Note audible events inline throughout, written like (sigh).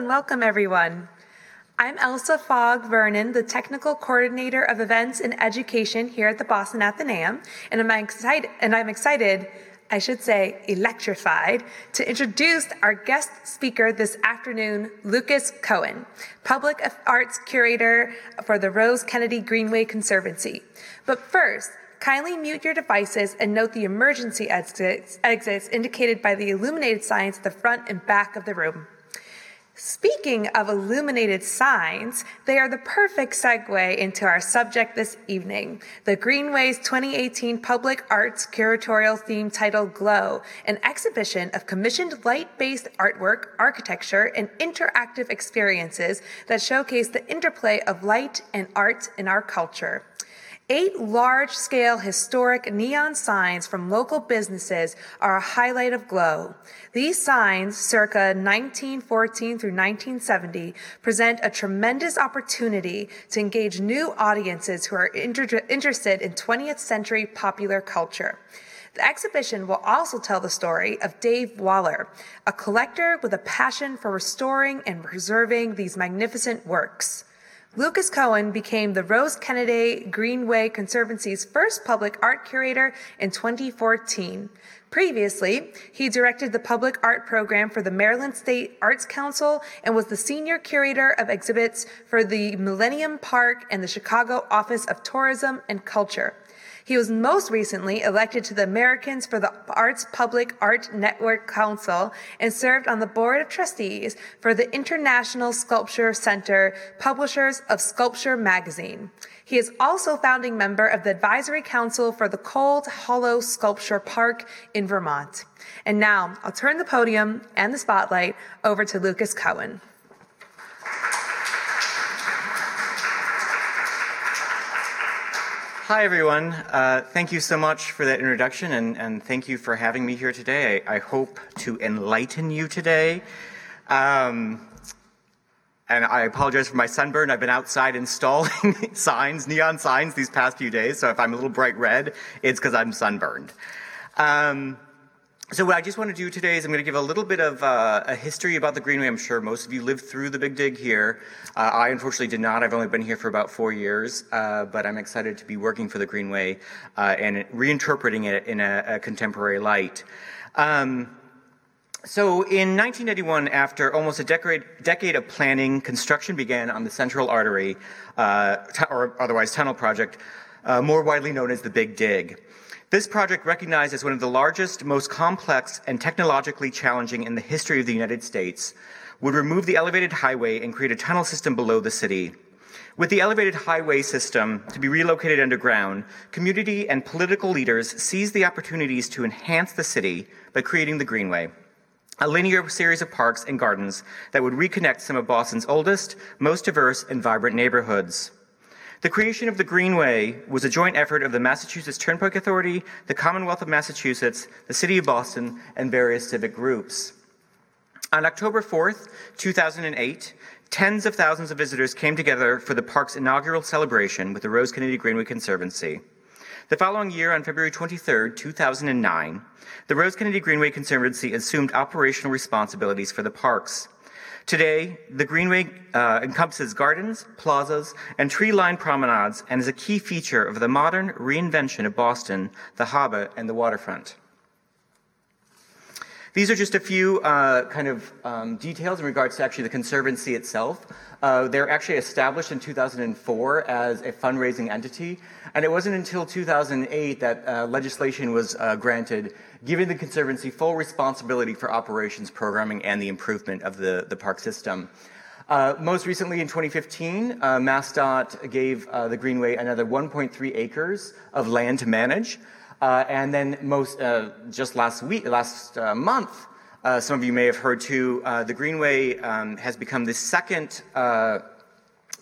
and welcome everyone. I'm Elsa Fogg Vernon, the Technical Coordinator of Events and Education here at the Boston Athenaeum, and I'm excited, and I'm excited, I should say electrified, to introduce our guest speaker this afternoon, Lucas Cohen, Public Arts Curator for the Rose Kennedy Greenway Conservancy. But first, kindly mute your devices and note the emergency exits, exits indicated by the illuminated signs at the front and back of the room. Speaking of illuminated signs, they are the perfect segue into our subject this evening the Greenways 2018 Public Arts Curatorial Theme titled Glow, an exhibition of commissioned light based artwork, architecture, and interactive experiences that showcase the interplay of light and art in our culture. Eight large scale historic neon signs from local businesses are a highlight of Glow. These signs, circa 1914 through 1970, present a tremendous opportunity to engage new audiences who are inter- interested in 20th century popular culture. The exhibition will also tell the story of Dave Waller, a collector with a passion for restoring and preserving these magnificent works. Lucas Cohen became the Rose Kennedy Greenway Conservancy's first public art curator in 2014. Previously, he directed the public art program for the Maryland State Arts Council and was the senior curator of exhibits for the Millennium Park and the Chicago Office of Tourism and Culture. He was most recently elected to the Americans for the Arts Public Art Network Council and served on the board of trustees for the International Sculpture Center, publishers of Sculpture magazine. He is also founding member of the advisory council for the Cold Hollow Sculpture Park in Vermont. And now I'll turn the podium and the spotlight over to Lucas Cohen. Hi, everyone. Uh, thank you so much for that introduction, and, and thank you for having me here today. I, I hope to enlighten you today. Um, and I apologize for my sunburn. I've been outside installing (laughs) signs, neon signs, these past few days. So if I'm a little bright red, it's because I'm sunburned. Um, so what I just want to do today is I'm going to give a little bit of uh, a history about the Greenway. I'm sure most of you lived through the Big Dig here. Uh, I unfortunately did not. I've only been here for about four years, uh, but I'm excited to be working for the Greenway uh, and reinterpreting it in a, a contemporary light. Um, so in 1991, after almost a decade, decade, of planning, construction began on the Central Artery, uh, t- or otherwise Tunnel Project, uh, more widely known as the Big Dig. This project, recognized as one of the largest, most complex, and technologically challenging in the history of the United States, would remove the elevated highway and create a tunnel system below the city. With the elevated highway system to be relocated underground, community and political leaders seized the opportunities to enhance the city by creating the Greenway, a linear series of parks and gardens that would reconnect some of Boston's oldest, most diverse, and vibrant neighborhoods. The creation of the Greenway was a joint effort of the Massachusetts Turnpike Authority, the Commonwealth of Massachusetts, the City of Boston, and various civic groups. On October 4th, 2008, tens of thousands of visitors came together for the park's inaugural celebration with the Rose Kennedy Greenway Conservancy. The following year, on February 23, 2009, the Rose Kennedy Greenway Conservancy assumed operational responsibilities for the parks. Today, the Greenway uh, encompasses gardens, plazas, and tree lined promenades and is a key feature of the modern reinvention of Boston, the harbor, and the waterfront. These are just a few uh, kind of um, details in regards to actually the Conservancy itself. Uh, they're actually established in 2004 as a fundraising entity, and it wasn't until 2008 that uh, legislation was uh, granted giving the Conservancy full responsibility for operations, programming, and the improvement of the, the park system. Uh, most recently in 2015, uh, MassDOT gave uh, the Greenway another 1.3 acres of land to manage. Uh, and then most, uh, just last week, last uh, month, some of you may have heard too, the Greenway um, has become the second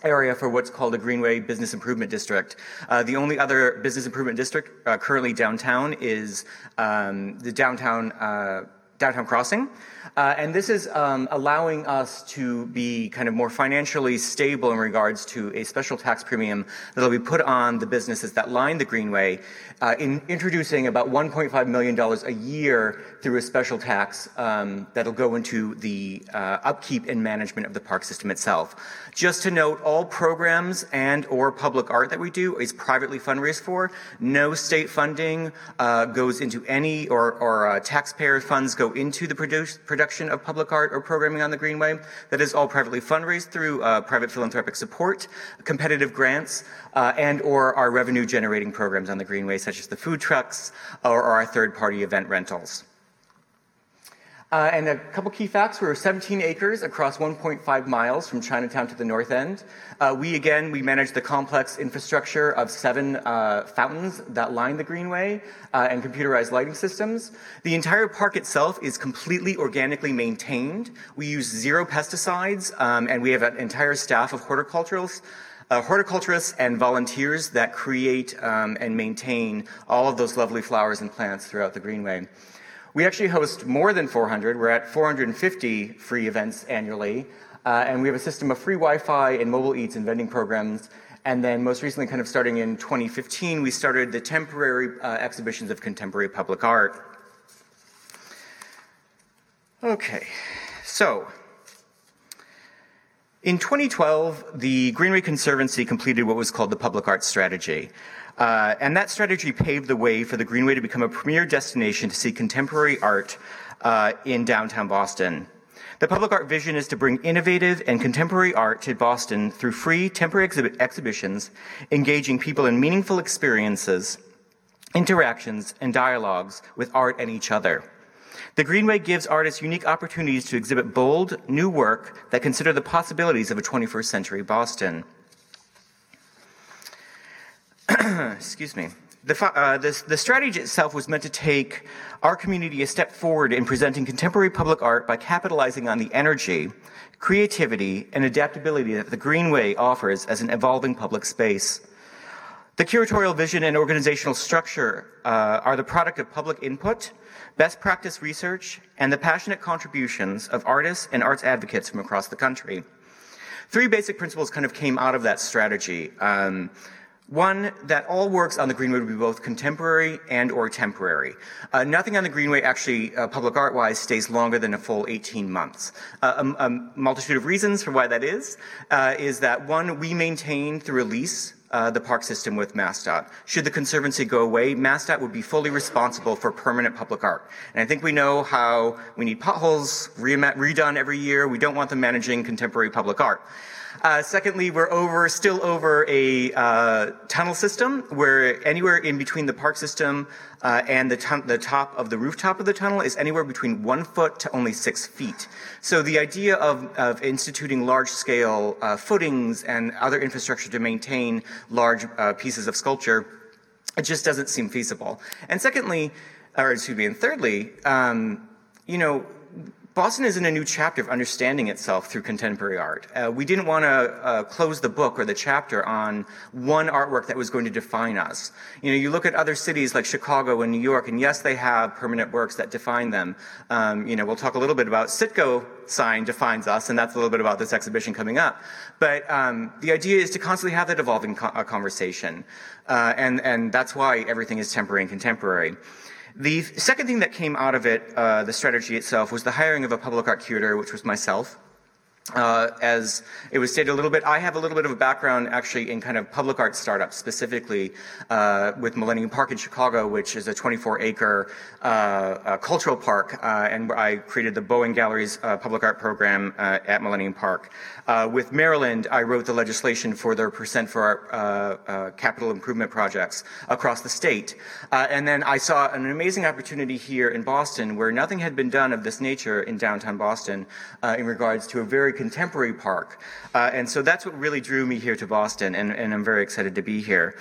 area for what's called a Greenway Business Improvement District. Uh, the only other business improvement district uh, currently downtown is um, the downtown uh, downtown crossing. Uh, and this is um, allowing us to be kind of more financially stable in regards to a special tax premium that'll be put on the businesses that line the Greenway, uh, in introducing about $1.5 million a year through a special tax um, that'll go into the uh, upkeep and management of the park system itself. Just to note, all programs and or public art that we do is privately fundraised for. No state funding uh, goes into any, or, or uh, taxpayer funds go into the produce, production of public art or programming on the Greenway. That is all privately fundraised through uh, private philanthropic support, competitive grants, uh, and or our revenue generating programs on the Greenway, such as the food trucks or, or our third party event rentals. Uh, and a couple key facts, we're 17 acres across 1.5 miles from Chinatown to the north end. Uh, we, again, we manage the complex infrastructure of seven uh, fountains that line the Greenway uh, and computerized lighting systems. The entire park itself is completely organically maintained. We use zero pesticides, um, and we have an entire staff of horticulturalists uh, horticulturists and volunteers that create um, and maintain all of those lovely flowers and plants throughout the Greenway. We actually host more than 400. We're at 450 free events annually. Uh, and we have a system of free Wi Fi and mobile eats and vending programs. And then, most recently, kind of starting in 2015, we started the temporary uh, exhibitions of contemporary public art. Okay, so in 2012, the Greenway Conservancy completed what was called the Public Art Strategy. Uh, and that strategy paved the way for the Greenway to become a premier destination to see contemporary art uh, in downtown Boston. The public art vision is to bring innovative and contemporary art to Boston through free temporary exhibit exhibitions, engaging people in meaningful experiences, interactions, and dialogues with art and each other. The Greenway gives artists unique opportunities to exhibit bold, new work that consider the possibilities of a 21st century Boston. (clears throat) Excuse me. The, uh, the, the, strategy itself was meant to take our community a step forward in presenting contemporary public art by capitalizing on the energy, creativity, and adaptability that the Greenway offers as an evolving public space. The curatorial vision and organizational structure uh, are the product of public input, best practice research, and the passionate contributions of artists and arts advocates from across the country. Three basic principles kind of came out of that strategy. Um, one, that all works on the Greenway would be both contemporary and or temporary. Uh, nothing on the Greenway actually, uh, public art wise, stays longer than a full 18 months. Uh, a, a, multitude of reasons for why that is, uh, is that one, we maintain through a lease uh, the park system with MassDOT. Should the Conservancy go away, MassDOT would be fully responsible for permanent public art. And I think we know how we need potholes redone every year. We don't want them managing contemporary public art. Uh, secondly, we're over, still over a uh, tunnel system where anywhere in between the park system uh, and the, t- the, top of the rooftop of the tunnel is anywhere between one foot to only six feet. So the idea of, of instituting large scale uh, footings and other infrastructure to maintain large uh, pieces of sculpture, it just doesn't seem feasible. And secondly, or excuse me, and thirdly, um, you know, Boston is in a new chapter of understanding itself through contemporary art. Uh, we didn't want to uh, close the book or the chapter on one artwork that was going to define us. You know, you look at other cities like Chicago and New York, and yes, they have permanent works that define them. Um, you know, we'll talk a little bit about Citgo sign defines us, and that's a little bit about this exhibition coming up. But um, the idea is to constantly have that evolving co- uh, conversation, uh, and and that's why everything is temporary and contemporary. The second thing that came out of it, uh, the strategy itself, was the hiring of a public art curator, which was myself. Uh, as it was stated a little bit, I have a little bit of a background actually in kind of public art startups, specifically uh, with Millennium Park in Chicago, which is a 24 acre uh, uh, cultural park, uh, and I created the Boeing Galleries uh, public art program at Millennium Park. with Maryland, I wrote the legislation for their percent for our capital improvement projects across the state. and then I saw an amazing opportunity here in Boston where nothing had been done of this nature in downtown Boston in regards to a very contemporary park. Uh, and so that's what really drew me here to Boston, and, and I'm very excited to be here.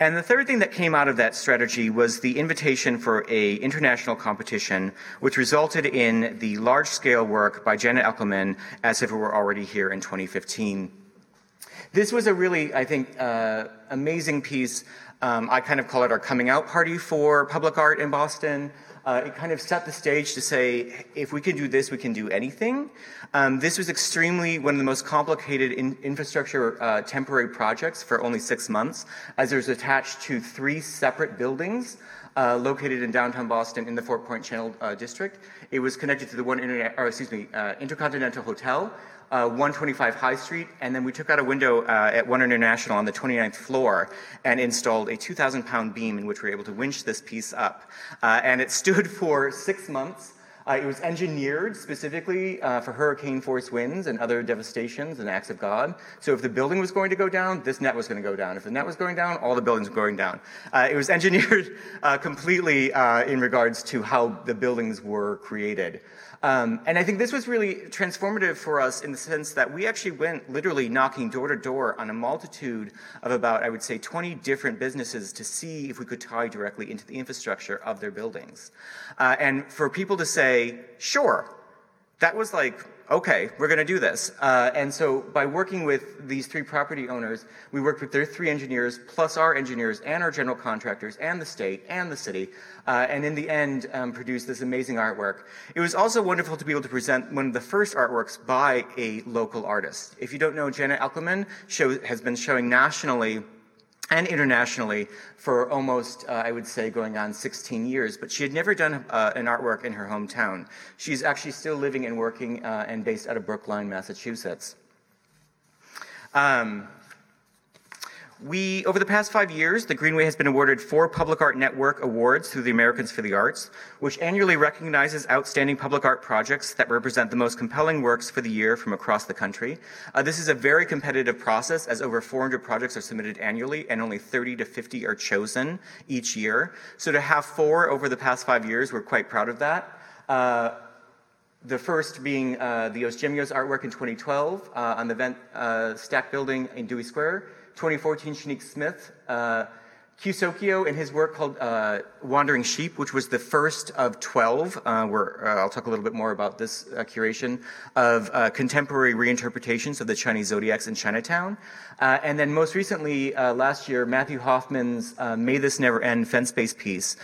And the third thing that came out of that strategy was the invitation for a international competition, which resulted in the large-scale work by Janet Echelman, as if it were already here in 2015. This was a really, I think, uh, amazing piece. Um, I kind of call it our coming out party for public art in Boston. Uh, it kind of set the stage to say, if we can do this, we can do anything. Um, this was extremely one of the most complicated in, infrastructure uh, temporary projects for only six months, as it was attached to three separate buildings uh, located in downtown Boston in the Fort Point Channel uh, district. It was connected to the one, internet, or excuse me, uh, Intercontinental Hotel, uh, 125 High Street, and then we took out a window uh, at One International on the 29th floor and installed a 2,000 pound beam in which we were able to winch this piece up. Uh, and it stood (laughs) for six months. Uh, it was engineered specifically uh, for hurricane force winds and other devastations and acts of God. So if the building was going to go down, this net was going to go down. If the net was going down, all the buildings were going down. Uh, it was (laughs) engineered completely in regards to how the buildings were created. Um, and I think this was really transformative for us in the sense that we actually went literally knocking door to door on a multitude of about, I would say, 20 different businesses to see if we could tie directly into the infrastructure of their buildings. Uh, and for people to say, sure, that was like okay, we're going to do this. Uh, and so by working with these three property owners, we worked with their three engineers, plus our engineers and our general contractors and the state and the city, uh, and in the end um, produced this amazing artwork. It was also wonderful to be able to present one of the first artworks by a local artist. If you don't know, Janet Echelman show, has been showing nationally and internationally for almost, uh, I would say, going on 16 years. But she had never done uh, an artwork in her hometown. She's actually still living and working uh, and based out of Brookline, Massachusetts. Um, we, over the past five years, the Greenway has been awarded four Public Art Network awards through the Americans for the Arts, which annually recognizes outstanding public art projects that represent the most compelling works for the year from across the country. Uh, this is a very competitive process, as over 400 projects are submitted annually, and only 30 to 50 are chosen each year. So to have four over the past five years, we're quite proud of that. Uh, the first being uh, the Os Gemeos artwork in 2012 uh, on the Vent uh, Stack Building in Dewey Square. 2014, Shinique Smith, uh, Kyusokyo and his work called uh, Wandering Sheep, which was the first of 12, uh, where uh, I'll talk a little bit more about this uh, curation, of uh, contemporary reinterpretations of the Chinese zodiacs in Chinatown. Uh, and then most recently, last year, Matthew Hoffman's May This Never End fence-based piece,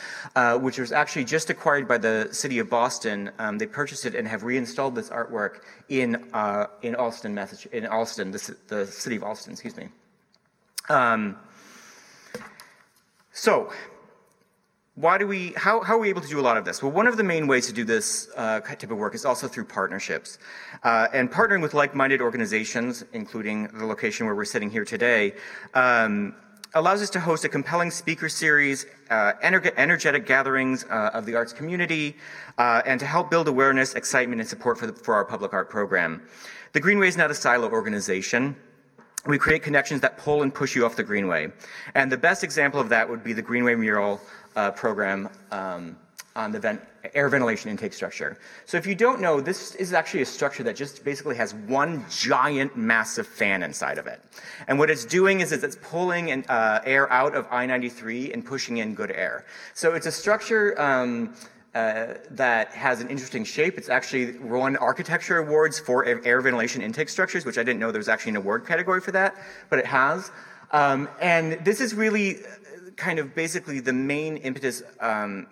which was actually just acquired by the city of Boston. Um, they purchased it and have reinstalled this artwork in, in Allston, Massachusetts, in Allston, the, the city of Allston, excuse me. Um, so, why do we, how, how are we able to do a lot of this? Well, one of the main ways to do this uh, type of work is also through partnerships. Uh, and partnering with like-minded organizations, including the location where we're sitting here today, um, allows us to host a compelling speaker series, uh, energetic gatherings uh, of the arts community, uh, and to help build awareness, excitement, and support for, the, for our public art program. The Greenway is not a silo organization we create connections that pull and push you off the Greenway. And the best example of that would be the Greenway mural uh, program um, on the vent, air ventilation intake structure. So if you don't know, this is actually a structure that just basically has one giant massive fan inside of it. And what it's doing is, it's pulling an, uh, air out of I-93 and pushing in good air. So it's a structure um, uh, that has an interesting shape. It's actually won architecture awards for air ventilation intake structures, which I didn't know there was actually an award category for that, but it has. Um, and this is really uh, kind of basically the main impetus, um,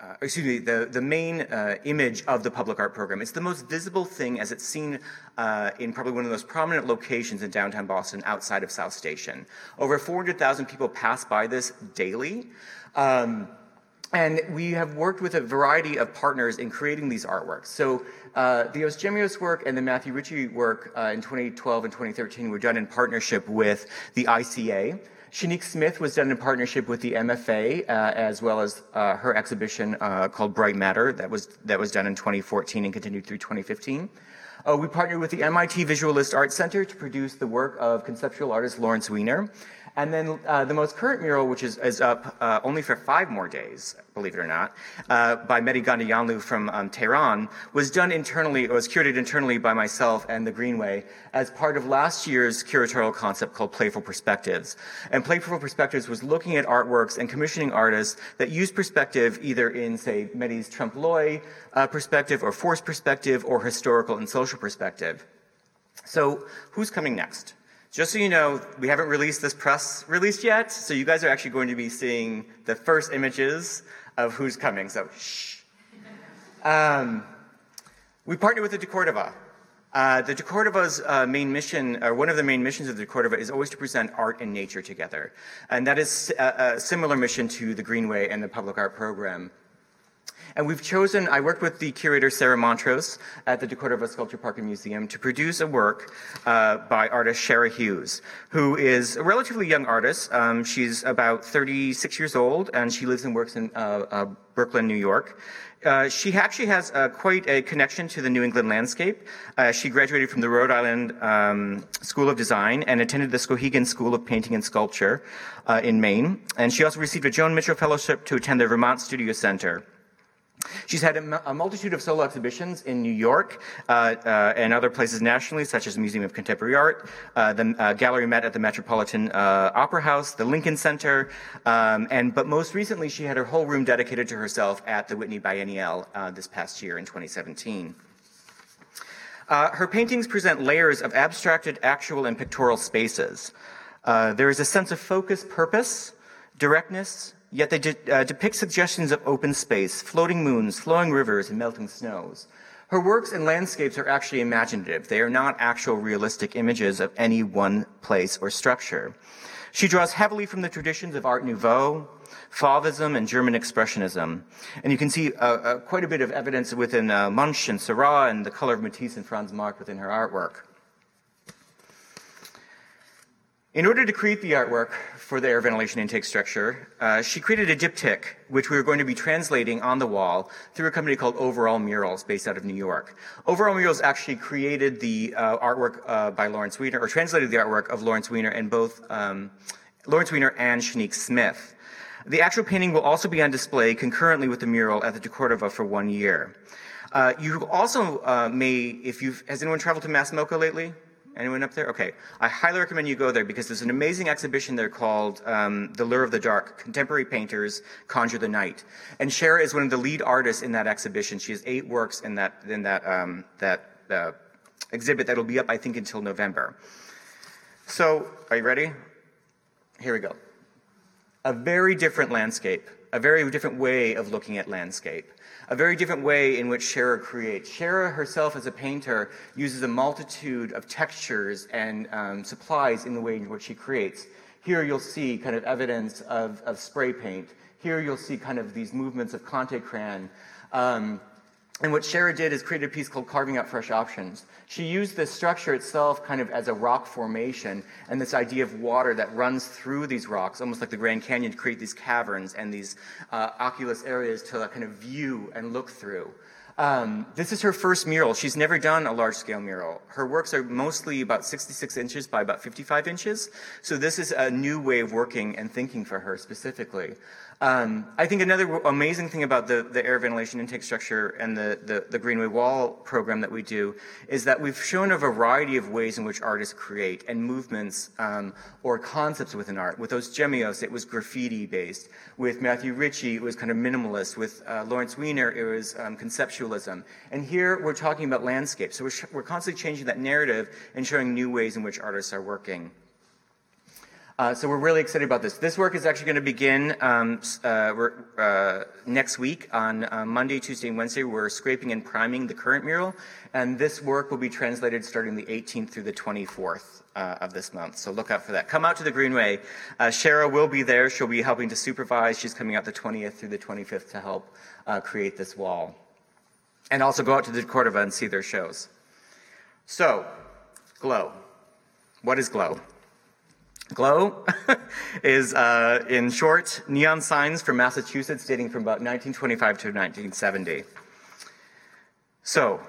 uh, excuse me, the, the main uh, image of the public art program. It's the most visible thing as it's seen uh, in probably one of the most prominent locations in downtown Boston outside of South Station. Over 400,000 people pass by this daily. Um, and we have worked with a variety of partners in creating these artworks. So uh, the Os Gemeos work and the Matthew Ritchie work uh, in 2012 and 2013 were done in partnership with the ICA. Shinique Smith was done in partnership with the MFA, uh, as well as uh, her exhibition uh, called Bright Matter that was that was done in 2014 and continued through 2015. Uh, we partnered with the MIT Visualist Art Center to produce the work of conceptual artist Lawrence Weiner. And then uh, the most current mural, which is, is up uh, only for five more days, believe it or not, uh, by Mehdi Ghadyanloo from um, Tehran, was done internally, it was curated internally by myself and the Greenway as part of last year's curatorial concept called Playful Perspectives. And Playful Perspectives was looking at artworks and commissioning artists that use perspective either in, say, Mehdi's trompe l'oeil uh, perspective or force perspective or historical and social perspective. So who's coming next? Just so you know, we haven't released this press release yet, so you guys are actually going to be seeing the first images of who's coming, so shh. Um, we partner with the DeCordova. Uh, the DeCordova's uh, main mission, or one of the main missions of the DeCordova, is always to present art and nature together. And that is a, a similar mission to the Greenway and the Public Art Program. And we've chosen, I worked with the curator Sarah Montross at the DeCordova Sculpture Park and Museum to produce a work uh, by artist Shara Hughes, who is a relatively young artist. Um, she's about 36 years old and she lives and works in uh, uh, Brooklyn, New York. Uh, she actually has uh, quite a connection to the New England landscape. Uh, she graduated from the Rhode Island um, School of Design and attended the Skowhegan School of Painting and Sculpture uh, in Maine. And she also received a Joan Mitchell Fellowship to attend the Vermont Studio Center. She's had a, multitude of solo exhibitions in New York uh, uh, and other places nationally, such as the Museum of Contemporary Art, uh, the uh, Gallery Met at the Metropolitan uh, Opera House, the Lincoln Center, um, and but most recently she had her whole room dedicated to herself at the Whitney Biennial uh, this past year in 2017. her paintings present layers of abstracted, actual, and pictorial spaces. there is a sense of focus, purpose, directness, Yet they de- uh, depict suggestions of open space, floating moons, flowing rivers, and melting snows. Her works and landscapes are actually imaginative. They are not actual realistic images of any one place or structure. She draws heavily from the traditions of Art Nouveau, Fauvism, and German Expressionism. And you can see uh, uh, quite a bit of evidence within uh, Munch and Seurat and the color of Matisse and Franz Marc within her artwork. In order to create the artwork for the air ventilation intake structure, uh, she created a diptych, which we were going to be translating on the wall through a company called Overall Murals, based out of New York. Overall Murals actually created the uh, artwork uh, by Lawrence Weiner, or translated the artwork of Lawrence Weiner and both um, Lawrence Weiner and Shinique Smith. The actual painting will also be on display concurrently with the mural at the DeCordova for one year. Uh, you also uh, may, if you've, has anyone traveled to Mass MoCA lately? Anyone up there? Okay. I highly recommend you go there because there's an amazing exhibition there called um, The Lure of the Dark Contemporary Painters Conjure the Night. And Shara is one of the lead artists in that exhibition. She has eight works in that, in that, um, that uh, exhibit that'll be up, I think, until November. So, are you ready? Here we go. A very different landscape, a very different way of looking at landscape a very different way in which Shara creates. Shara herself, as a painter, uses a multitude of textures and um, supplies in the way in which she creates. Here you'll see kind of evidence of, of spray paint. Here you'll see kind of these movements of Conte crayon. Um, and what Shara did is create a piece called Carving Out Fresh Options. She used the structure itself kind of as a rock formation and this idea of water that runs through these rocks, almost like the Grand Canyon, to create these caverns and these uh, oculus areas to kind of view and look through. Um, this is her first mural. She's never done a large scale mural. Her works are mostly about 66 inches by about 55 inches. So this is a new way of working and thinking for her specifically. Um, I think another amazing thing about the, the air ventilation intake structure and the, the, the, Greenway Wall program that we do is that we've shown a variety of ways in which artists create and movements um, or concepts within art. With those Gemeos, it was graffiti based. With Matthew Ritchie, it was kind of minimalist. With uh, Lawrence Weiner, it was um, conceptualism. And here we're talking about landscape. So we're, we're constantly changing that narrative and showing new ways in which artists are working. Uh, so we're really excited about this. This work is actually going to begin um, uh, uh, next week on uh, Monday, Tuesday, and Wednesday. We're scraping and priming the current mural, and this work will be translated starting the 18th through the 24th uh, of this month. So look out for that. Come out to the Greenway. Shara will be there. She'll be helping to supervise. She's coming out the 20th through the 25th to help create this wall, and also go out to the Cordova and see their shows. So, Glow. What is Glow? Glow (laughs) is, uh, in short, neon signs from Massachusetts dating from about 1925 to 1970. So,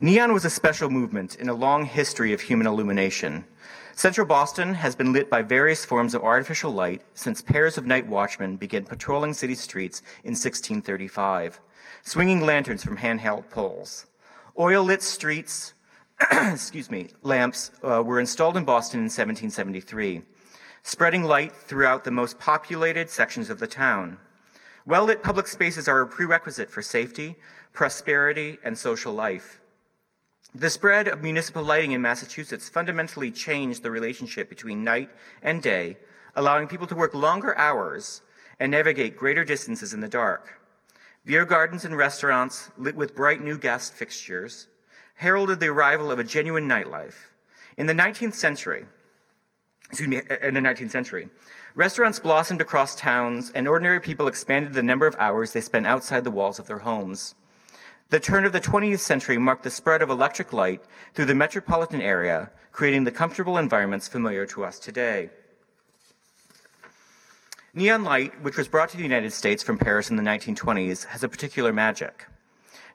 neon was a special movement in a long history of human illumination. Central Boston has been lit by various forms of artificial light since pairs of night watchmen began patrolling city streets in 1635, swinging lanterns from handheld poles. Oil lit streets, (clears throat) excuse me, lamps uh, were installed in Boston in 1773, spreading light throughout the most populated sections of the town. Well lit public spaces are a prerequisite for safety, prosperity, and social life. The spread of municipal lighting in Massachusetts fundamentally changed the relationship between night and day, allowing people to work longer hours and navigate greater distances in the dark. Beer gardens and restaurants lit with bright new gas fixtures heralded the arrival of a genuine nightlife. In the 19th century, excuse me, uh, in the 19th century, restaurants blossomed across towns and ordinary people expanded the number of hours they spent outside the walls of their homes. The turn of the 20th century marked the spread of electric light through the metropolitan area, creating the comfortable environments familiar to us today. Neon light, which was brought to the United States from Paris in the 1920s, has a particular magic.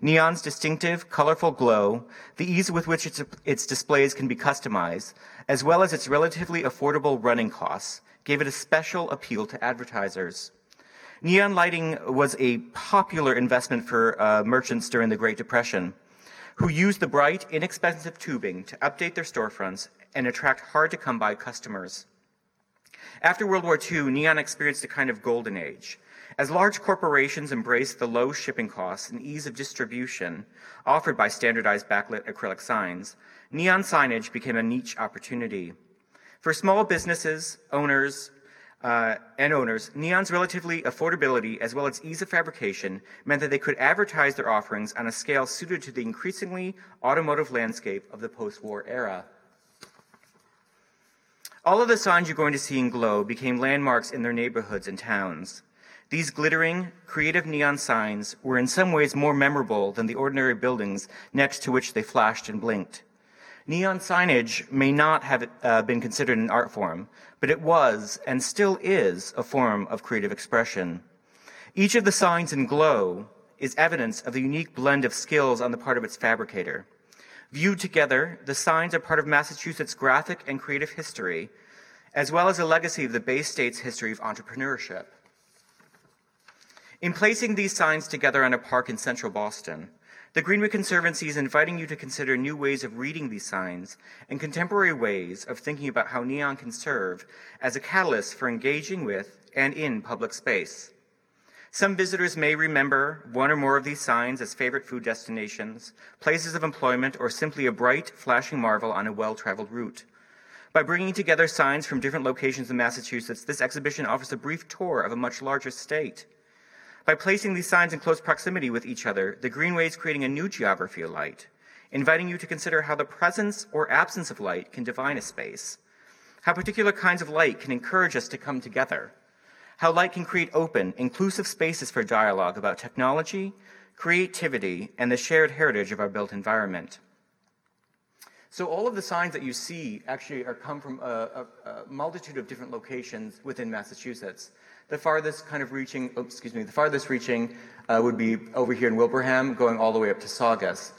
Neon's distinctive, colorful glow, the ease with which its, its, displays can be customized, as well as its relatively affordable running costs, gave it a special appeal to advertisers. Neon lighting was a popular investment for uh, merchants during the Great Depression, who used the bright, inexpensive tubing to update their storefronts and attract hard to come by customers. After World War II, neon experienced a kind of golden age. As large corporations embraced the low shipping costs and ease of distribution offered by standardized backlit acrylic signs, neon signage became a niche opportunity. For small businesses, owners, uh, and owners, Neon's relatively affordability as well as ease of fabrication meant that they could advertise their offerings on a scale suited to the increasingly automotive landscape of the post-war era. All of the signs you're going to see in Glow became landmarks in their neighborhoods and towns. These glittering, creative neon signs were in some ways more memorable than the ordinary buildings next to which they flashed and blinked. Neon signage may not have uh, been considered an art form, but it was and still is a form of creative expression. Each of the signs in Glow is evidence of the unique blend of skills on the part of its fabricator. Viewed together, the signs are part of Massachusetts' graphic and creative history, as well as a legacy of the Bay State's history of entrepreneurship. In placing these signs together on a park in central Boston, the Greenway Conservancy is inviting you to consider new ways of reading these signs and contemporary ways of thinking about how neon can serve as a catalyst for engaging with and in public space. Some visitors may remember one or more of these signs as favorite food destinations, places of employment, or simply a bright, flashing marvel on a well-traveled route. By bringing together signs from different locations in Massachusetts, this exhibition offers a brief tour of a much larger state. By placing these signs in close proximity with each other, the Greenway is creating a new geography of light, inviting you to consider how the presence or absence of light can define a space, how particular kinds of light can encourage us to come together, how light can create open, inclusive spaces for dialogue about technology, creativity, and the shared heritage of our built environment. So all of the signs that you see actually are come from a, a, a multitude of different locations within Massachusetts. The farthest kind of reaching, oh, excuse me, the farthest reaching uh, would be over here in Wilbraham, going all the way up to Saugus.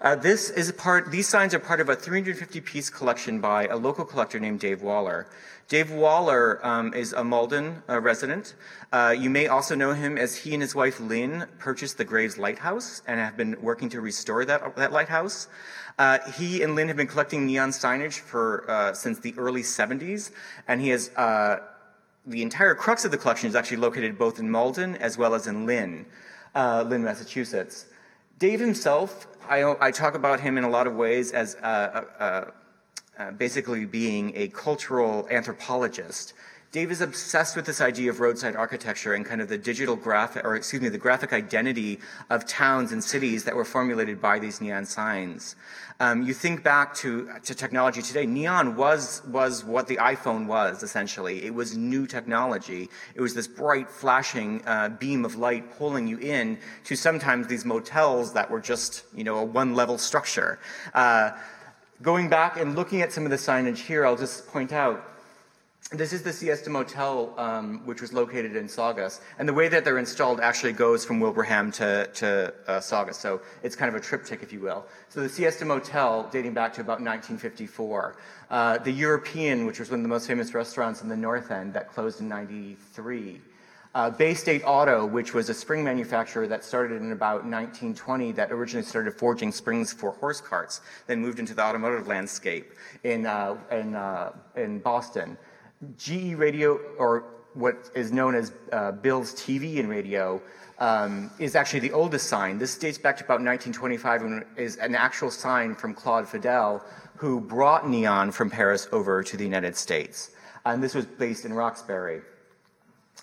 Uh, this is part, these signs are part of a 350 piece collection by a local collector named Dave Waller. Dave Waller um, is a Malden uh, resident. Uh, you may also know him as he and his wife Lynn purchased the Graves Lighthouse and have been working to restore that, that lighthouse. Uh, he and Lynn have been collecting neon signage for uh, since the early 70s, and he has uh, the entire crux of the collection is actually located both in Malden as well as in Lynn, uh, Lynn, Massachusetts. Dave himself, I, I, talk about him in a lot of ways as uh, uh, uh, basically being a cultural anthropologist. Dave is obsessed with this idea of roadside architecture and kind of the digital graphic, or excuse me, the graphic identity of towns and cities that were formulated by these neon signs. Um, you think back to, to technology today, neon was, was what the iPhone was, essentially. It was new technology. It was this bright, flashing uh, beam of light pulling you in to sometimes these motels that were just, you know, a one-level structure. Uh, going back and looking at some of the signage here, I'll just point out this is the Siesta Motel, um, which was located in Saugus. And the way that they're installed actually goes from Wilbraham to, to uh, Saugus. So it's kind of a triptych, if you will. So the Siesta Motel, dating back to about 1954. Uh, the European, which was one of the most famous restaurants in the North End, that closed in 93. Uh, Bay State Auto, which was a spring manufacturer that started in about 1920, that originally started forging springs for horse carts, then moved into the automotive landscape in, uh, in, uh, in Boston. GE Radio or what is known as uh, Bill's TV and radio, um, is actually the oldest sign. This dates back to about 1925 and is an actual sign from Claude Fidel, who brought neon from Paris over to the United States. And this was based in Roxbury.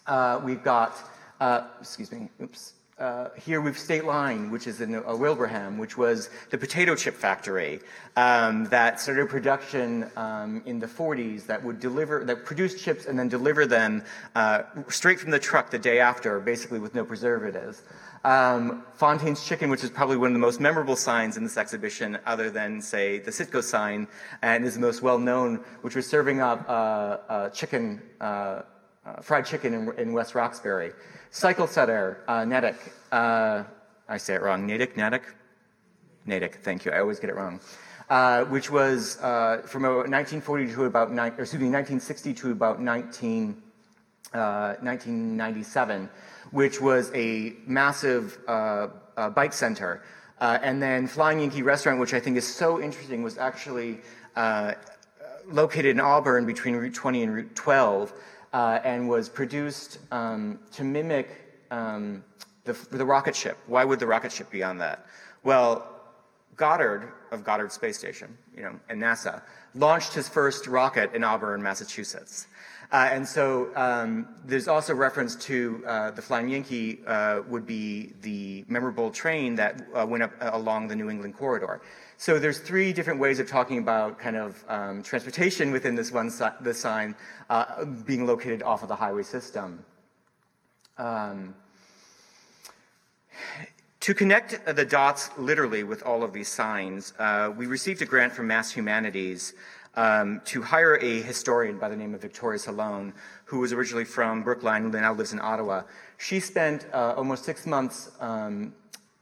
Uh, we've got, uh, excuse me, oops. Uh, here we've State Line, which is in uh, Wilbraham, which was the potato chip factory um, that started production um, in the 40s that would deliver, that produced chips and then deliver them uh, straight from the truck the day after, basically with no preservatives. Um, Fontaine's Chicken, which is probably one of the most memorable signs in this exhibition, other than, say, the Citgo sign, and is the most well known, which was serving up uh, uh, chicken, uh fried chicken in, in, West Roxbury. Cycle setter, uh, Natick, uh, I say it wrong, Natick, Natick? Natick, thank you, I always get it wrong. Uh, which was from 1940 to about, ni- excuse me, 1960 to about 19, 1997 which was a massive uh, uh, bike center. Uh, and then Flying Yankee Restaurant, which I think is so interesting, was actually uh, located in Auburn between Route 20 and Route 12 uh, and was produced um, to mimic um, the, the rocket ship. Why would the rocket ship be on that? Well, Goddard of Goddard Space Station, you know, and NASA, launched his first rocket in Auburn, Massachusetts. Uh, and so um, there's also reference to uh, the Flying Yankee uh, would be the memorable train that uh, went up uh, along the New England corridor. So there's three different ways of talking about kind of um, transportation within this one si- this sign uh, being located off of the highway system. Um, to connect the dots literally with all of these signs, we received a grant from Mass Humanities um, to hire a historian by the name of Victoria Salone, who was originally from Brookline and now lives in Ottawa. She spent uh, almost six months um,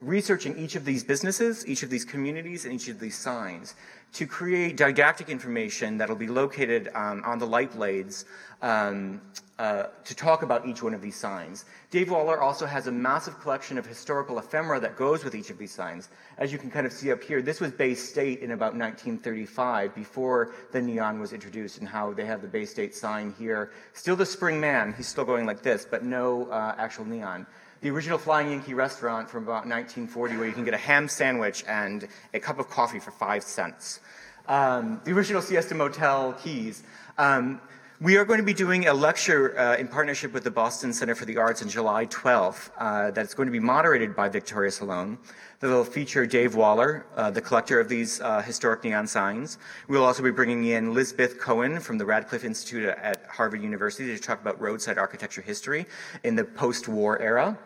researching each of these businesses, each of these communities, and each of these signs to create didactic information that'll be located um, on the light blades um, uh, to talk about each one of these signs. Dave Waller also has a massive collection of historical ephemera that goes with each of these signs. As you can kind of see up here, this was Bay State in about 1935, before the neon was introduced, and how they have the Bay State sign here. Still the Spring Man, he's still going like this, but no uh, actual neon the original Flying Yankee restaurant from about 1940, where you can get a ham sandwich and a cup of coffee for five cents. Um, the original Siesta Motel Keys. Um, we are going to be doing a lecture uh, in partnership with the Boston Center for the Arts on July 12th uh, that's going to be moderated by Victoria Salone. That will feature Dave Waller, uh, the collector of these uh, historic neon signs. We'll also be bringing in Lizabeth Cohen from the Radcliffe Institute at Harvard University to talk about roadside architecture history in the post-war era.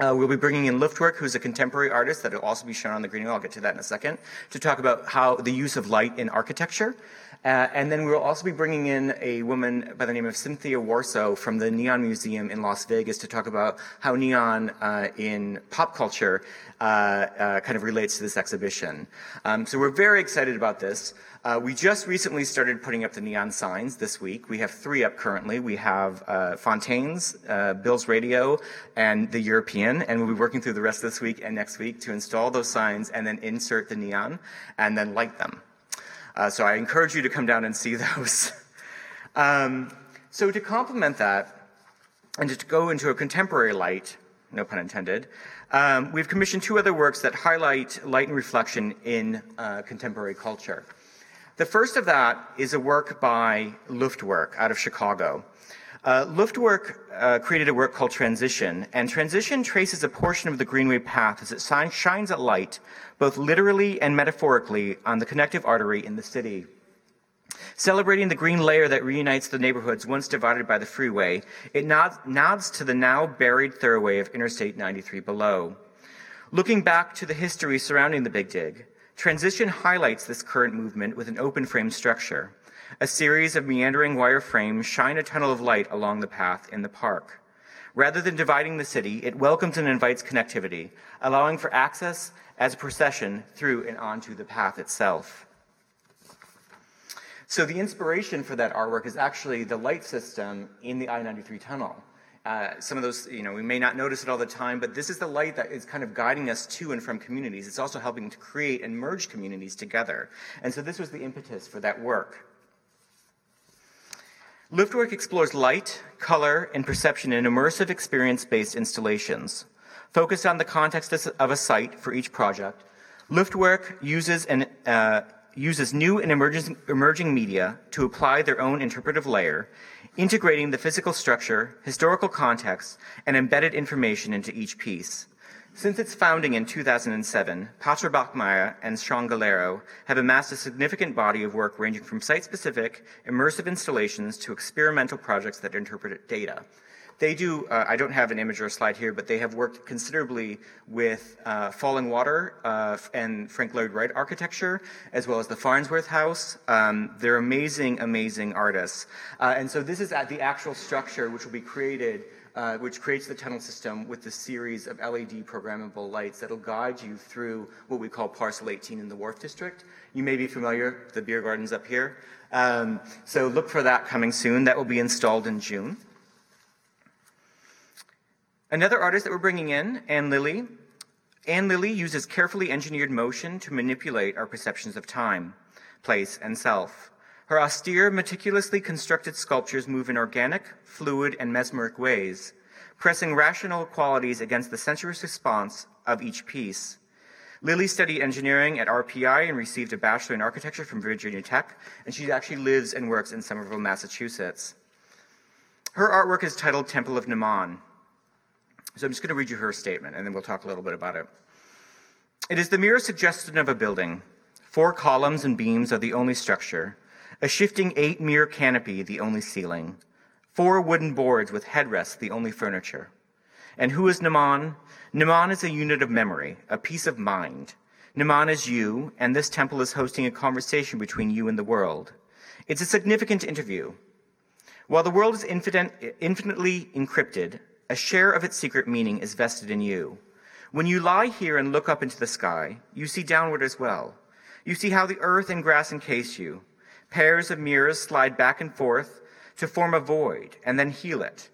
Uh, we'll be bringing in Luftwerk, who's a contemporary artist that will also be shown on the green. I'll get to that in a second, to talk about how the use of light in architecture. Uh, and then we'll also be bringing in a woman by the name of Cynthia Warso from the Neon Museum in Las Vegas to talk about how neon uh, in pop culture uh, uh kind of relates to this exhibition. Um, so we're very excited about this. Uh, we just recently started putting up the neon signs this week. We have three up currently. We have uh, Fontaine's, Bill's Radio, and the European, and we'll be working through the rest of this week and next week to install those signs and then insert the neon and then light them. Uh, so I encourage you to come down and see (laughs) those. um, so to complement that, and to go into a contemporary light, no pun intended, um, we've commissioned two other works that highlight light and reflection in uh, contemporary culture. The first of that is a work by Luftwerk out of Chicago. Uh, Luftwerk uh, created a work called Transition, and Transition traces a portion of the Greenway path as it shines a light, both literally and metaphorically, on the connective artery in the city. Celebrating the green layer that reunites the neighborhoods once divided by the freeway, it nods, nods to the now buried thoroughway of Interstate 93 below. Looking back to the history surrounding the Big Dig, Transition highlights this current movement with an open frame structure. A series of meandering wire frames shine a tunnel of light along the path in the park. Rather than dividing the city, it welcomes and invites connectivity, allowing for access as a procession through and onto the path itself. So the inspiration for that artwork is actually the light system in the I-93 tunnel. Uh, some of those, you know, we may not notice it all the time, but this is the light that is kind of guiding us to and from communities. It's also helping to create and merge communities together. And so this was the impetus for that work. Luftwerk explores light, color, and perception in immersive experience-based installations. Focused on the context of a site for each project, Luftwerk uses, an, uh, uses new and emerging, emerging media to apply their own interpretive layer, integrating the physical structure, historical context, and embedded information into each piece. Since its founding in 2007, Petra Bachmaier and Sean Gallero have amassed a significant body of work ranging from site-specific, immersive installations to experimental projects that interpret data. They do, uh, I don't have an image or a slide here, but they have worked considerably with uh, Falling Water uh, and Frank Lloyd Wright architecture, as well as the Farnsworth House. Um, they're amazing, amazing artists. Uh, and so this is at the actual structure which will be created uh, which creates the tunnel system with the series of LED programmable lights that'll guide you through what we call Parcel 18 in the Wharf District. You may be familiar, the beer garden's up here. Um, so look for that coming soon. That will be installed in June. Another artist that we're bringing in, Anne Lilly. Anne Lilly uses carefully engineered motion to manipulate our perceptions of time, place, and self. Her austere, meticulously constructed sculptures move in organic, fluid, and mesmeric ways, pressing rational qualities against the sensuous response of each piece. Lilly studied engineering at RPI and received a bachelor in architecture from Virginia Tech, and she actually lives and works in Somerville, Massachusetts. Her artwork is titled Temple of Neman. So I'm just going to read you her statement, and then we'll talk a little bit about it. It is the mere suggestion of a building. Four columns and beams are the only structure a shifting eight mirror canopy, the only ceiling, four wooden boards with headrests, the only furniture. And who is Neman? Neman is a unit of memory, a piece of mind. Neman is you, and this temple is hosting a conversation between you and the world. It's a significant interview. While the world is infinite, infinitely encrypted, a share of its secret meaning is vested in you. When you lie here and look up into the sky, you see downward as well. You see how the earth and grass encase you, Pairs of mirrors slide back and forth to form a void and then heal it.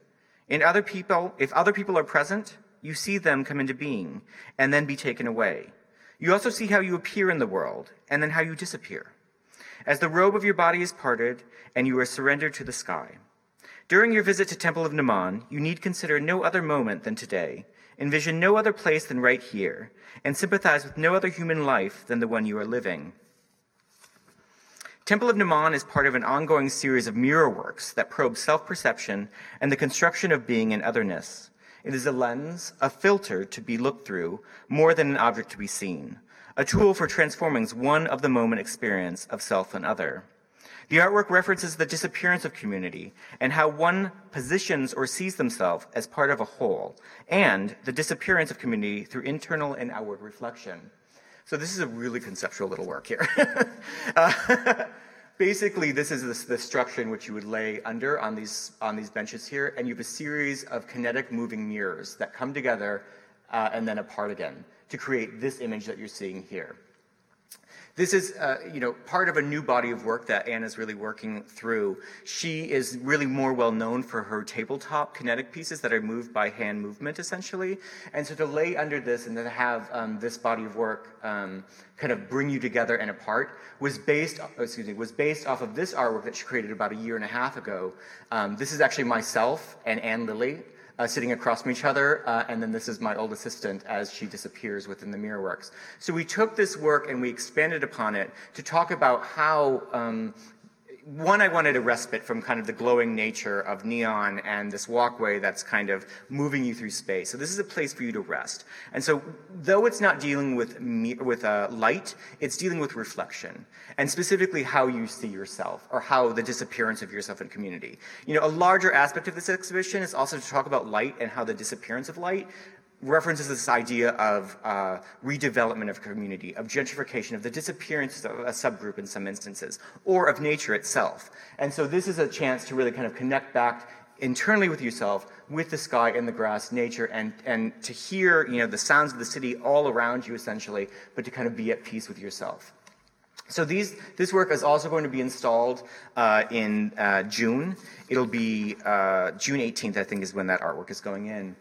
In other people, if other people are present, you see them come into being and then be taken away. You also see how you appear in the world and then how you disappear. As the robe of your body is parted and you are surrendered to the sky. During your visit to Temple of Neman, you need consider no other moment than today, envision no other place than right here, and sympathize with no other human life than the one you are living. Temple of Neman is part of an ongoing series of mirror works that probe self-perception and the construction of being and otherness. It is a lens, a filter to be looked through, more than an object to be seen, a tool for transforming one of the moment experience of self and other. The artwork references the disappearance of community and how one positions or sees themselves as part of a whole, and the disappearance of community through internal and outward reflection. So this is a really conceptual little work here. (laughs) uh, (laughs) basically, this is the, the, structure in which you would lay under on these, on these benches here, and you have a series of kinetic moving mirrors that come together uh, and then apart again to create this image that you're seeing here. This is, uh, you know, part of a new body of work that Anna's really working through. She is really more well known for her tabletop kinetic pieces that are moved by hand movement, essentially. And so to lay under this and then have um, this body of work um, kind of bring you together and apart was based, excuse me, was based off of this artwork that she created about a year and a half ago. Um, this is actually myself and Anne Lilly uh, sitting across from each other, uh, and then this is my old assistant as she disappears within the mirror works. So we took this work and we expanded upon it to talk about how um, one, I wanted a respite from kind of the glowing nature of neon and this walkway that's kind of moving you through space. So this is a place for you to rest. And so, though it's not dealing with with uh, light, it's dealing with reflection and specifically how you see yourself or how the disappearance of yourself in community. You know, a larger aspect of this exhibition is also to talk about light and how the disappearance of light references this idea of uh, redevelopment of community, of gentrification, of the disappearance of a subgroup in some instances, or of nature itself. And so this is a chance to really kind of connect back internally with yourself, with the sky and the grass, nature, and, and to hear you know, the sounds of the city all around you essentially, but to kind of be at peace with yourself. So these, this work is also going to be installed uh, in uh, June. It'll be uh, June 18th, I think, is when that artwork is going in.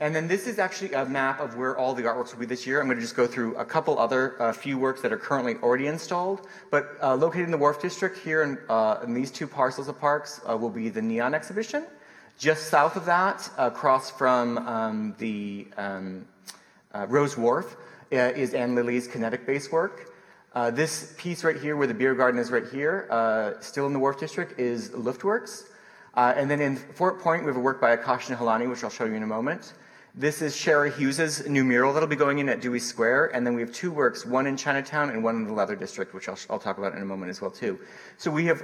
And then this is actually a map of where all the artworks will be this year. I'm going to just go through a couple other uh, few works that are currently already installed. But uh, located in the Wharf District here in, uh, in these two parcels of parks uh, will be the Neon exhibition. Just south of that, across from um, the um, uh, Rowes Wharf, uh, is Anne Lilly's kinetic base work. this piece right here, where the beer garden is right here, still in the Wharf District, is Luftwerk. and then in Fort Point, we have a work by Akash Nihalani, which I'll show you in a moment. This is Sherry Hughes's new mural that'll be going in at Dewey Square, and then we have two works, one in Chinatown and one in the Leather District, which I'll, I'll talk about in a moment as well too. So we have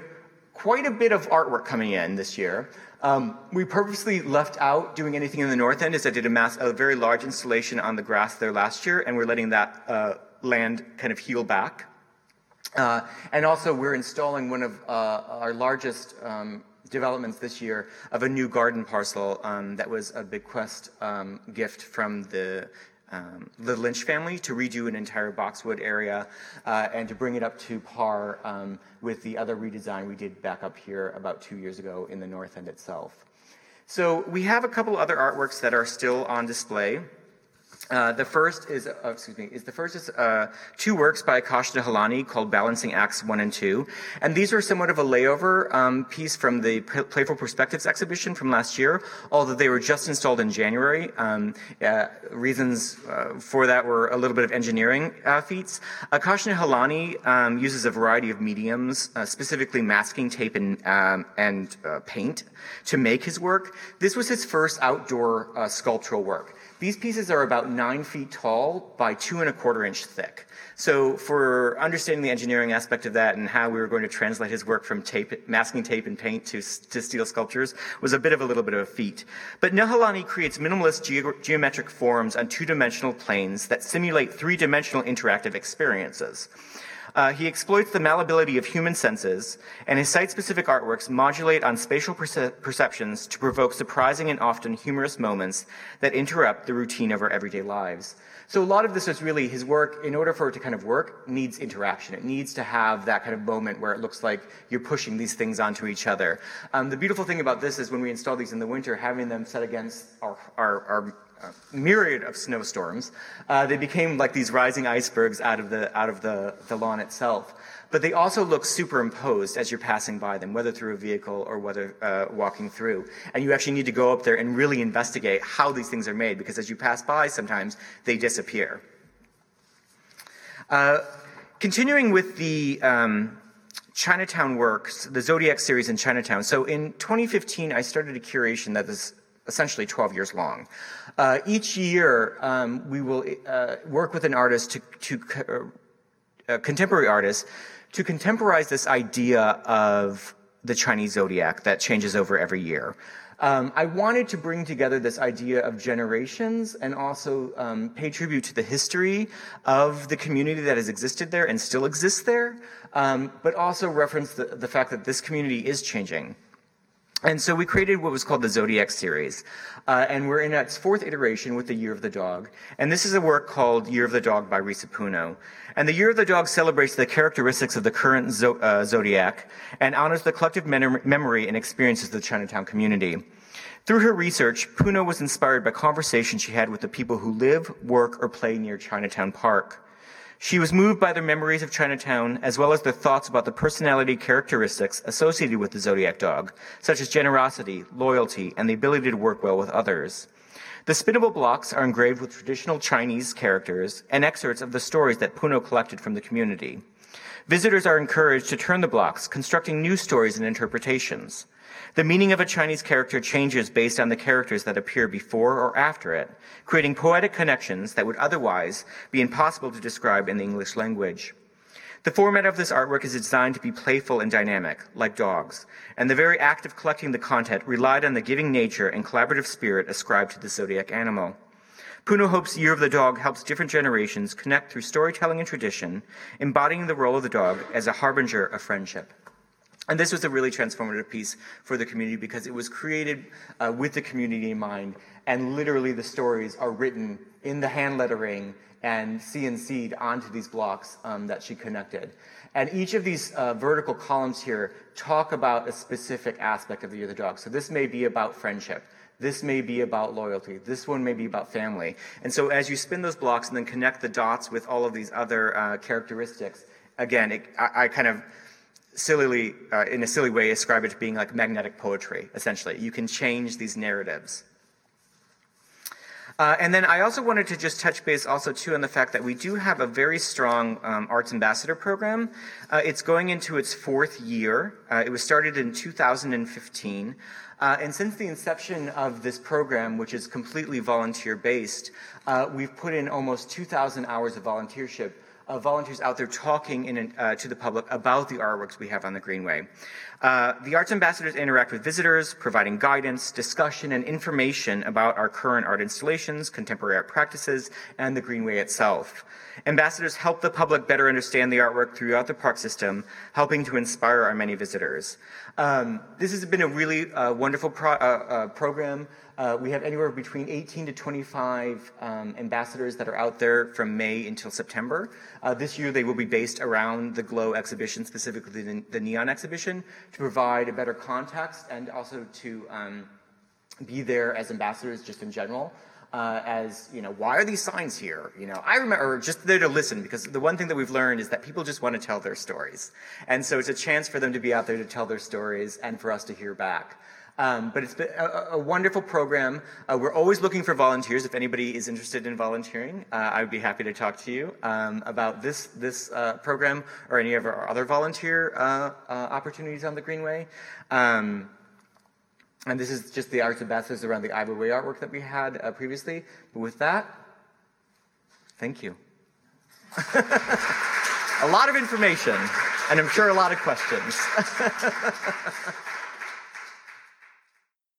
quite a bit of artwork coming in this year. Um, we purposely left out doing anything in the north end, as I did a, mass, a very large installation on the grass there last year, and we're letting that uh, land kind of heal back. Uh, and also, we're installing one of uh, our largest um, developments this year of a new garden parcel um, that was a bequest um, gift from the um, the Lynch family to redo an entire boxwood area uh, and to bring it up to par um, with the other redesign we did back up here about two years ago in the north end itself. So we have a couple other artworks that are still on display. Uh, the first is, uh, excuse me, is the first is uh, two works by Akash Nihalani called Balancing Acts 1 and 2. And these are somewhat of a layover um, piece from the P- Playful Perspectives exhibition from last year, although they were just installed in January. Um, uh, reasons uh, for that were a little bit of engineering feats. Akash Nihalani um, uses a variety of mediums, specifically masking tape and, um, and paint, to make his work. This was his first outdoor sculptural work. These pieces are about nine feet tall by two and a quarter inch thick. So for understanding the engineering aspect of that and how we were going to translate his work from tape, masking tape and paint to, to steel sculptures was a bit of a little bit of a feat. But Nihalani creates minimalist ge- geometric forms on two-dimensional planes that simulate three-dimensional interactive experiences. Uh, he exploits the malleability of human senses, and his site specific artworks modulate on spatial perce- perceptions to provoke surprising and often humorous moments that interrupt the routine of our everyday lives. So, a lot of this is really his work, in order for it to kind of work, needs interaction. It needs to have that kind of moment where it looks like you're pushing these things onto each other. Um, the beautiful thing about this is when we install these in the winter, having them set against our, our, our myriad of snowstorms. Uh, they became like these rising icebergs out of the out of the, the lawn itself. But they also look superimposed as you're passing by them, whether through a vehicle or whether uh, walking through. And you actually need to go up there and really investigate how these things are made, because as you pass by, sometimes they disappear. Uh, continuing with the um, Chinatown works, the Zodiac series in Chinatown. So in 2015, I started a curation that is essentially 12 years long. Uh, each year, um, we will uh, work with an artist to, to uh, contemporary artist to contemporize this idea of the Chinese zodiac that changes over every year. Um, I wanted to bring together this idea of generations and also um, pay tribute to the history of the community that has existed there and still exists there, um, but also reference the, the fact that this community is changing. And so we created what was called the Zodiac series. Uh, and we're in its fourth iteration with the Year of the Dog. And this is a work called Year of the Dog by Risa Puno. And the Year of the Dog celebrates the characteristics of the current zo- uh, Zodiac and honors the collective memory and experiences of the Chinatown community. Through her research, Puno was inspired by conversations she had with the people who live, work, or play near Chinatown Park. She was moved by their memories of Chinatown, as well as their thoughts about the personality characteristics associated with the Zodiac dog, such as generosity, loyalty, and the ability to work well with others. The spinnable blocks are engraved with traditional Chinese characters and excerpts of the stories that Puno collected from the community. Visitors are encouraged to turn the blocks, constructing new stories and interpretations. The meaning of a Chinese character changes based on the characters that appear before or after it, creating poetic connections that would otherwise be impossible to describe in the English language. The format of this artwork is designed to be playful and dynamic, like dogs, and the very act of collecting the content relied on the giving nature and collaborative spirit ascribed to the zodiac animal. Puno hopes Year of the Dog helps different generations connect through storytelling and tradition, embodying the role of the dog as a harbinger of friendship. And this was a really transformative piece for the community because it was created uh, with the community in mind. And literally, the stories are written in the hand lettering and CNC'd onto these blocks um, that she connected. And each of these uh, vertical columns here talk about a specific aspect of the the Dog. So this may be about friendship. This may be about loyalty. This one may be about family. And so as you spin those blocks and then connect the dots with all of these other uh, characteristics, again, it, I, I, kind of sillily, uh, in a silly way, ascribe it to being like magnetic poetry, essentially. You can change these narratives. Uh, and then I also wanted to just touch base also too on the fact that we do have a very strong um, arts ambassador program. Uh, it's going into its fourth year. Uh, it was started in 2015. Uh, and since the inception of this program, which is completely volunteer based, uh, we've put in almost 2,000 hours of volunteership volunteers out there talking in, uh, to the public about the artworks we have on the Greenway. Uh, the Arts Ambassadors interact with visitors, providing guidance, discussion, and information about our current art installations, contemporary art practices, and the Greenway itself. Ambassadors help the public better understand the artwork throughout the park system, helping to inspire our many visitors. Um, this has been a really uh, wonderful pro- uh, uh, program. Uh, we have anywhere between 18 to 25 um, ambassadors that are out there from May until September. Uh, this year, they will be based around the GLOW exhibition, specifically the, the Neon exhibition, to provide a better context and also to um, be there as ambassadors just in general. Uh, as you know, why are these signs here? You know, I remember just there to listen because the one thing that we've learned is that people just want to tell their stories, and so it's a chance for them to be out there to tell their stories and for us to hear back. Um, but it's been a, a wonderful program. Uh, we're always looking for volunteers. If anybody is interested in volunteering, uh, I would be happy to talk to you um, about this this uh, program or any of our other volunteer uh, uh, opportunities on the Greenway. Um, and this is just the arts ambassadors around the Ivor Way artwork that we had uh, previously. But with that, thank you. (laughs) a lot of information, and I'm sure a lot of questions. (laughs)